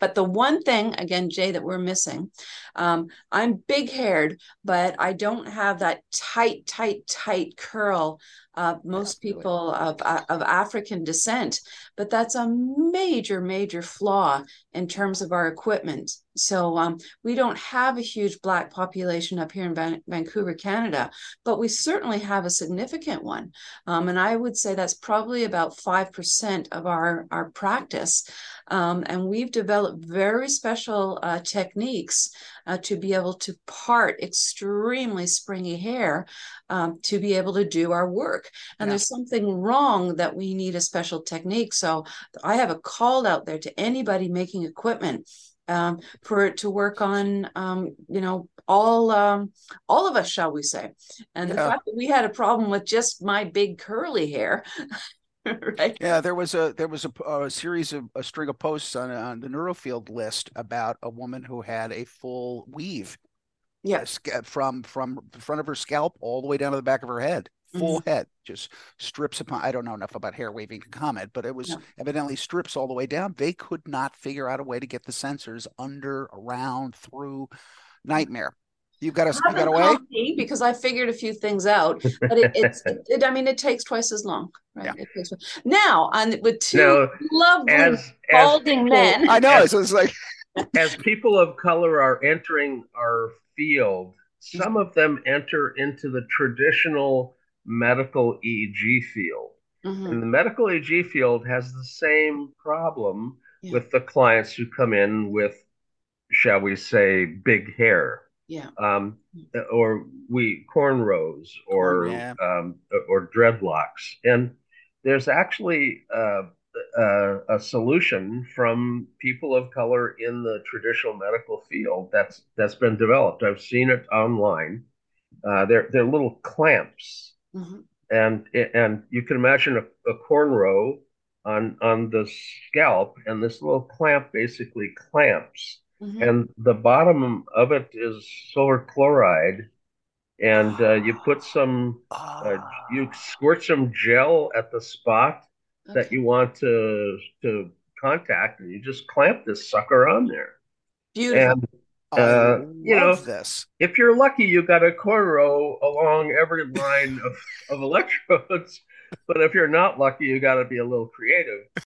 But the one thing, again, Jay, that we're missing, um, I'm big haired, but I don't have that tight, tight, tight curl uh, most people of, uh, of African descent, but that's a major, major flaw in terms of our equipment. So um, we don't have a huge Black population up here in Van- Vancouver, Canada, but we certainly have a significant one. Um, and I would say that's probably about 5% of our, our practice. Um, and we've developed very special uh, techniques uh, to be able to part extremely springy hair um, to be able to do our work. And yeah. there's something wrong that we need a special technique. So I have a call out there to anybody making equipment um, for it to work on, um, you know, all um, all of us, shall we say? And yeah. the fact that we had a problem with just my big curly hair. right. Yeah, there was a there was a, a, series of a string of posts on on the neurofield list about a woman who had a full weave. Yes, from from the front of her scalp all the way down to the back of her head full mm-hmm. head, just strips upon. I don't know enough about hair waving to comment, but it was no. evidently strips all the way down. They could not figure out a way to get the sensors under, around, through. Nightmare. You've got a, you got a way because I figured a few things out, but it, it's it, I mean it takes twice as long, right? Yeah. It takes, now on with two now, lovely as, balding as men. I know. As, so it's like as people of color are entering our field, some of them enter into the traditional medical EEG field. Mm-hmm. And the medical EEG field has the same problem yeah. with the clients who come in with, shall we say, big hair. Yeah. Um, or we cornrows or oh, yeah. um, or dreadlocks. And there's actually uh, uh, a solution from people of color in the traditional medical field that's that's been developed. I've seen it online. Uh, they're they're little clamps Mm-hmm. And and you can imagine a, a cornrow on on the scalp, and this little clamp basically clamps, mm-hmm. and the bottom of it is silver chloride, and uh, you put some, uh, you squirt some gel at the spot okay. that you want to to contact, and you just clamp this sucker on there. Beautiful. And uh, you know, this. If you're lucky, you got a cornrow along every line of, of electrodes. But if you're not lucky, you got to be a little creative.